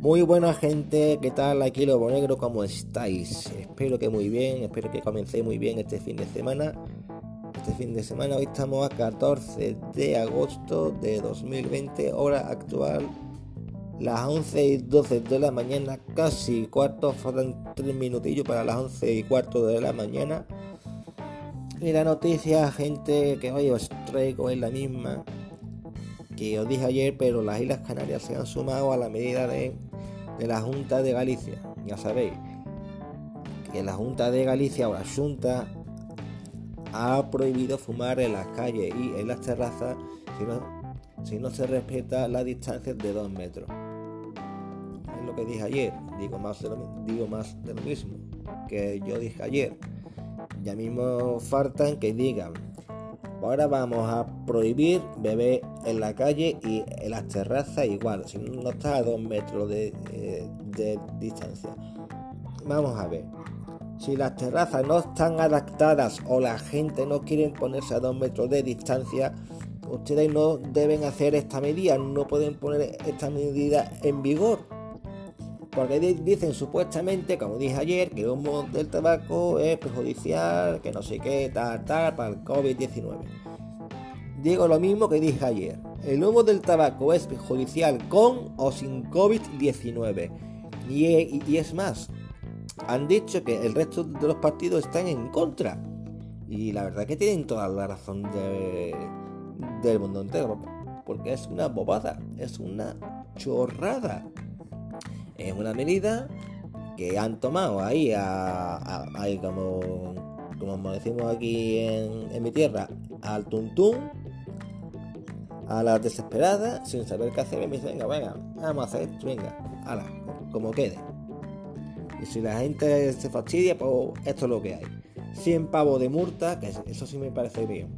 Muy buena gente, ¿qué tal? Aquí Lobo Negro, ¿cómo estáis? Espero que muy bien, espero que comencéis muy bien este fin de semana. Este fin de semana, hoy estamos a 14 de agosto de 2020, hora actual, las 11 y 12 de la mañana, casi cuarto, faltan 3 minutillos para las 11 y cuarto de la mañana. Y la noticia, gente, que hoy os traigo es la misma que os dije ayer, pero las Islas Canarias se han sumado a la medida de de la Junta de Galicia. Ya sabéis que la Junta de Galicia o la Junta ha prohibido fumar en las calles y en las terrazas si no, si no se respeta la distancia de 2 metros. Es lo que dije ayer, digo más, de lo, digo más de lo mismo que yo dije ayer. Ya mismo faltan que digan Ahora vamos a prohibir beber en la calle y en las terrazas igual, si no está a dos metros de, eh, distancia. Vamos a ver. Si las terrazas no están adaptadas o la gente no quiere ponerse a dos metros de distancia, ustedes no deben hacer esta medida, no pueden poner esta medida en vigor. Porque dicen supuestamente, como dije ayer, que el humo del tabaco es perjudicial, que no sé qué, tal, tal, para el COVID-19. Digo lo mismo que dije ayer. El humo del tabaco es perjudicial con o sin COVID-19. Y, es más, han dicho que el resto de los partidos están en contra. Y la verdad que tienen toda la razón del mundo entero. Porque es una bobada, es una chorrada. Es una medida que han tomado ahí, a, como, como decimos aquí en, mi tierra, al tuntún, a la desesperada, sin saber qué hacer, y me dicen, venga, venga, vamos a hacer esto, venga, ala, como quede. Y si la gente se fastidia, pues esto es lo que hay. 100 pavos de multa, que eso sí me parece bien,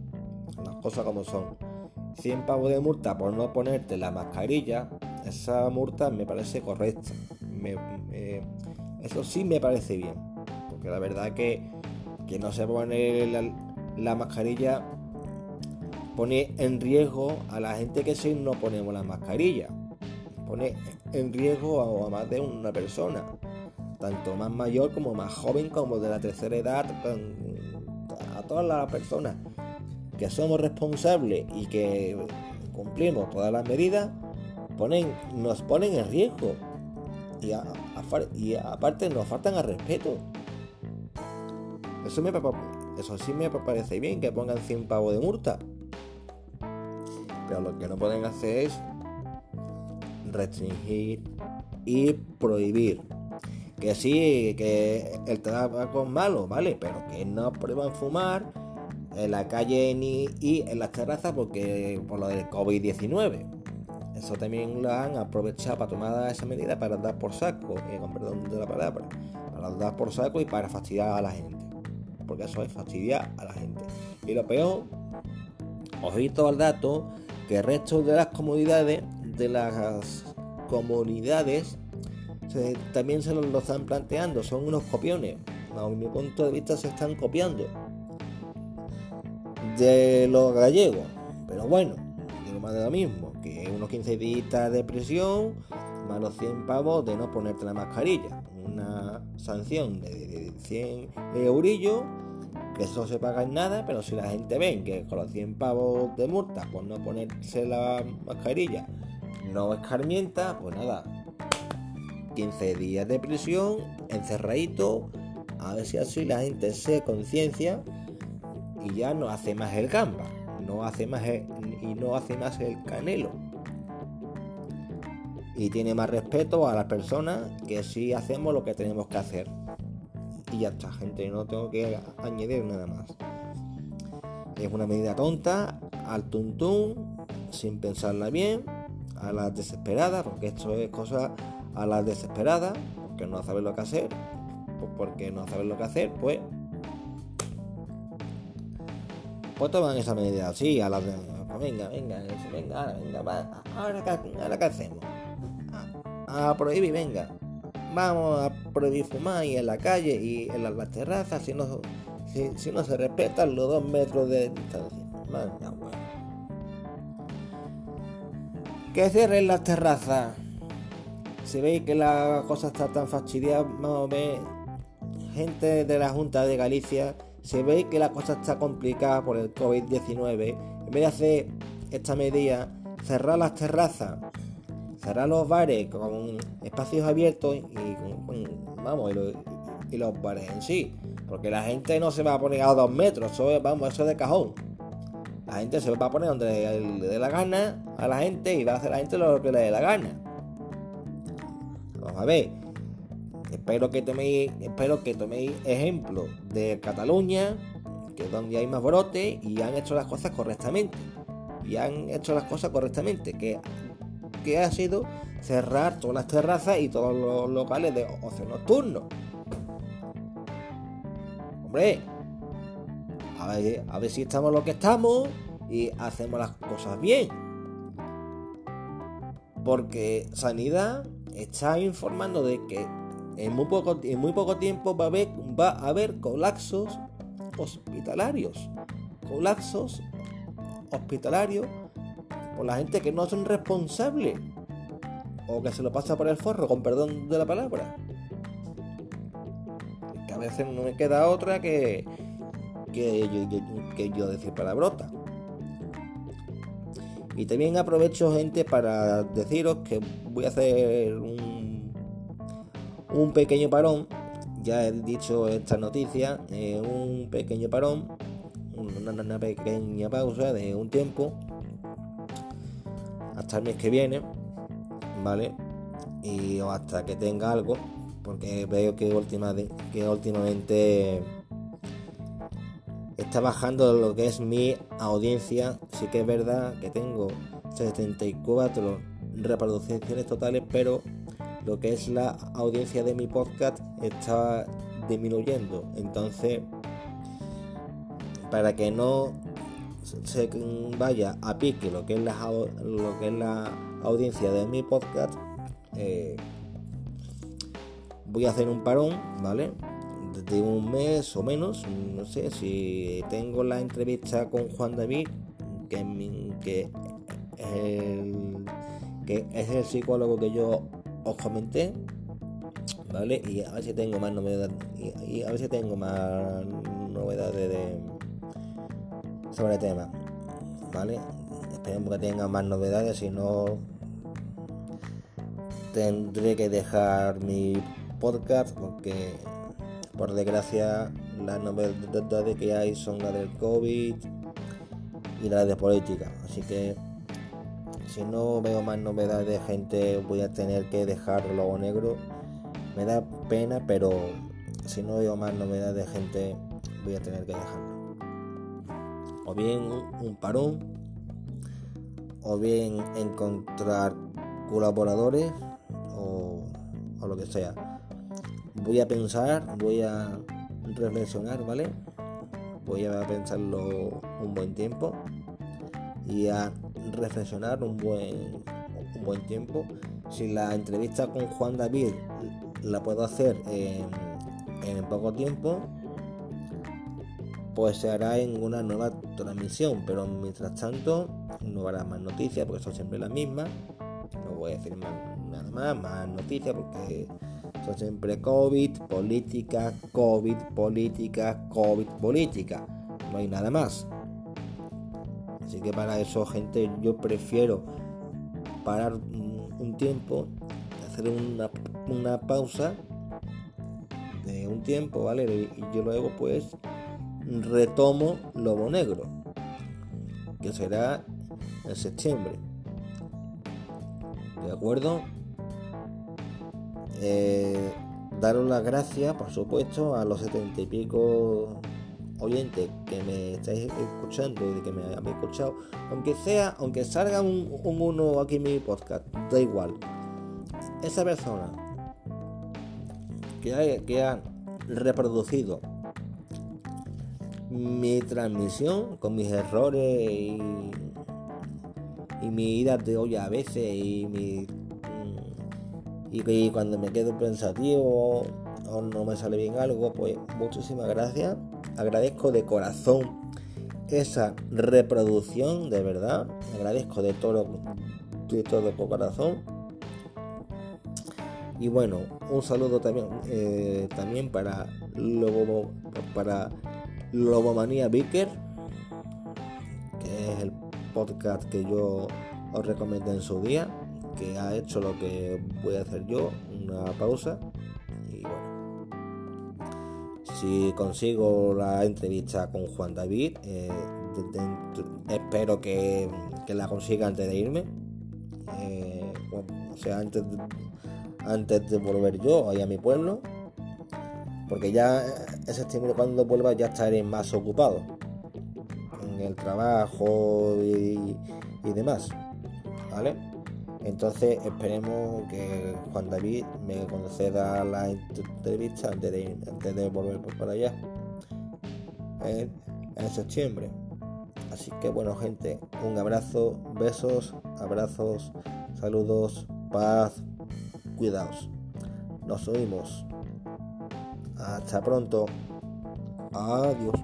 las cosas como son. 100 pavos de multa por no ponerte la mascarilla, esa multa me parece correcta. Eso sí me parece bien. Porque la verdad que, que no se pone la, mascarilla pone en riesgo a la gente que si no ponemos la mascarilla. Pone en riesgo a, más de una persona. Tanto más mayor como más joven como de la tercera edad. A todas las personas que somos responsables y que cumplimos todas las medidas, ponen, nos ponen en riesgo. Y, aparte nos faltan al respeto. Eso, me, sí me parece bien, que pongan 100 pavos de multa. Pero lo que no pueden hacer es restringir y prohibir. Que sí, que el tabaco es malo, ¿vale? Pero que no prueban fumar en la calle ni, en las terrazas porque por lo del COVID-19. Eso también lo han aprovechado para tomar esa medida para dar por saco, eh, con perdón de la palabra, para dar por saco y para fastidiar a la gente. Porque eso es fastidiar a la gente. Y lo peor, ojito al dato, que el resto de las comunidades, de las comunidades, también se lo, están planteando, son unos copiones. A mi punto de vista se están copiando de los gallegos. Pero bueno, más de lo mismo, que unos 15 días de prisión, más los 100 pavos de no ponerte la mascarilla. Una sanción de 100 eurillos, que eso se paga en nada, pero si la gente ve que con los 100 pavos de multa por no ponerse la mascarilla no escarmienta, pues nada, 15 días de prisión, encerradito, a ver si así la gente se conciencia y ya no hace más el gamba, no hace más y no hace más el canelo. Y tiene más respeto a las personas que sí hacemos lo que tenemos que hacer. Y ya está, gente, no tengo que añadir nada más. Es una medida tonta, al tuntún, sin pensarla bien, a las desesperadas, porque esto es cosa a las desesperadas, porque no saben lo que hacer, pues porque no saben lo que hacer, pues pues toman esa medida sí, a la pues venga, venga, venga, venga, va, ahora, ahora qué hacemos. A, prohibir, venga. Vamos a prohibir fumar y en la calle y en las, terrazas si no, si, no se respetan los dos metros de distancia. Venga, bueno. Que cierren las terrazas. si veis que la cosa está tan fastidiada, vamos a ver, gente de la Junta de Galicia, si veis que la cosa está complicada por el COVID-19, en vez de hacer esta medida, cerrar las terrazas, cerrar los bares con espacios abiertos y, vamos, y los, bares en sí, porque la gente no se va a poner a dos metros, eso vamos, eso de cajón. La gente se va a poner donde le dé la gana a la gente y va a hacer la gente lo que le dé la gana. Vamos a ver. Espero que toméis, espero que toméis ejemplo de Cataluña, que es donde hay más brote y han hecho las cosas correctamente. Y han hecho las cosas correctamente, que, que ha sido cerrar todas las terrazas y todos los locales de ocio nocturno. Hombre, a ver, a ver si estamos lo que estamos y hacemos las cosas bien. Porque Sanidad está informando de que en muy poco, en muy poco tiempo va a, haber, va a haber colapsos hospitalarios. Colapsos hospitalarios por la gente que no son responsables o que se lo pasa por el forro, con perdón de la palabra. Que a veces no me queda otra que, que, yo, que yo decir palabrota. Y también aprovecho, gente, para deciros que voy a hacer un, un pequeño parón. Ya he dicho esta noticia, eh, un pequeño parón, una, pequeña pausa de un tiempo hasta el mes que viene, ¿vale? Y hasta que tenga algo, porque veo que, última, que últimamente está bajando lo que es mi audiencia. Sí que es verdad que tengo 74 reproducciones totales, pero lo que es la audiencia de mi podcast está disminuyendo. Entonces, para que no se vaya a pique lo que es la, lo que es la audiencia de mi podcast, eh, voy a hacer un parón, ¿vale? de un mes o menos, no sé, si tengo la entrevista con Juan David, que, el, que es el psicólogo que yo os comenté, ¿vale? Y a ver si tengo más novedades, y, a ver si tengo más novedades de, sobre el tema, ¿vale? Esperemos que tenga más novedades, si no tendré que dejar mi podcast porque por desgracia, las novedades que hay son las del COVID y las de política. Así que si no veo más novedades de gente, voy a tener que dejar el logo negro. Me da pena, pero si no veo más novedades de gente, voy a tener que dejarlo. O bien un parón, o bien encontrar colaboradores, o, o lo que sea voy a pensar, voy a reflexionar, ¿vale? Voy a pensarlo un buen tiempo y a reflexionar un buen, un buen tiempo. Si la entrevista con Juan David la puedo hacer en, en poco tiempo, pues se hará en una nueva transmisión, pero mientras tanto no habrá más noticias porque son siempre las mismas. No voy a decir nada más, más noticias porque son siempre COVID, política, COVID, política, COVID, política. No hay nada más. Así que para eso, gente, yo prefiero parar un tiempo, hacer una, una pausa de un tiempo, ¿vale? Y yo luego pues retomo Lobo Negro, que será en septiembre. ¿De acuerdo? Eh, daros las gracias, por supuesto, a los setenta y pico oyentes que me estáis escuchando y que me habéis escuchado, aunque sea, aunque salga un, uno aquí en mi podcast, da igual. Esa persona que ha, que ha reproducido mi transmisión con mis errores y, y mi ida de olla a veces y mi y cuando me quedo pensativo o no me sale bien algo, pues muchísimas gracias. Agradezco de corazón esa reproducción, de verdad. Agradezco de todo, de todo corazón. Y bueno, un saludo también, eh, también para Lobo, para Lobomanía Vicker, que es el podcast que yo os recomendé en su día, que ha hecho lo que voy a hacer yo, una pausa. Y bueno, si consigo la entrevista con Juan David, eh, espero que, la consiga antes de irme. Eh, o sea, antes de, antes de volver yo ahí a mi pueblo. Porque ya en septiembre cuando vuelva ya estaré más ocupado en el trabajo y, demás. ¿Vale? Entonces esperemos que Juan David me conceda la entrevista antes de, volver para allá. en septiembre. Así que bueno gente, un abrazo, besos, abrazos, saludos, paz, cuidados. Nos oímos. Hasta pronto. Adiós.